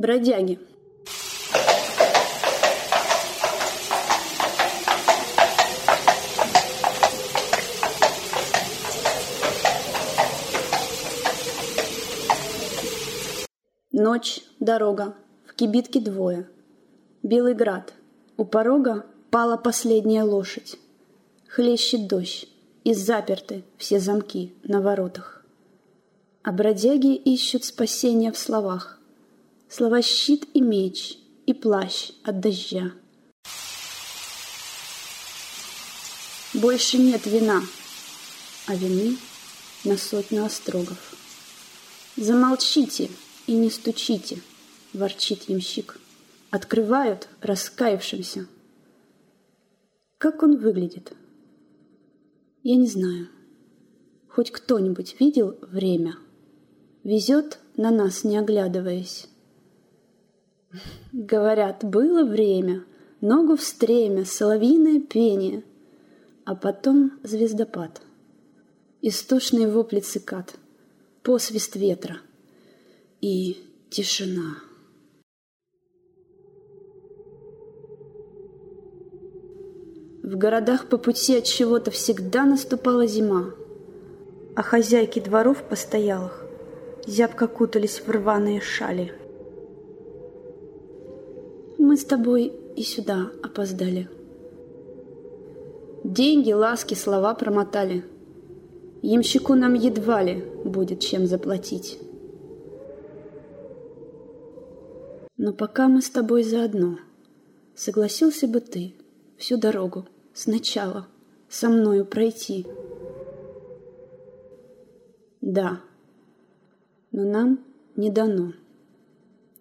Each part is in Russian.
Бродяги. Ночь, дорога, в кибитке двое. Белый град. У порога пала последняя лошадь. Хлещет дождь, и заперты все замки на воротах. А бродяги ищут спасения в словах. Слова щит и меч, и плащ от дождя. Больше нет вина, а вины на сотню острогов. Замолчите и не стучите, ворчит ямщик. Открывают раскаявшимся. Как он выглядит? Я не знаю. Хоть кто-нибудь видел время? Везет на нас, не оглядываясь. Говорят, было время, ногу в стремя, соловьиное пение, а потом звездопад. Истошный вопли цикад, посвист ветра и тишина. В городах по пути от чего-то всегда наступала зима, а хозяйки дворов постоялых зябко кутались в рваные шали — мы с тобой и сюда опоздали. Деньги, ласки, слова промотали. Ямщику нам едва ли будет чем заплатить. Но пока мы с тобой заодно, согласился бы ты всю дорогу сначала со мною пройти. Да, но нам не дано,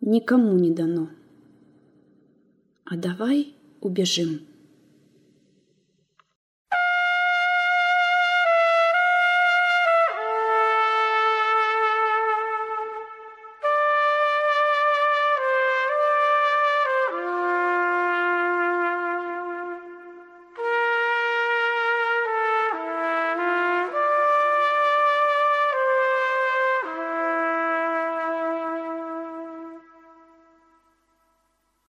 никому не дано. А давай убежим.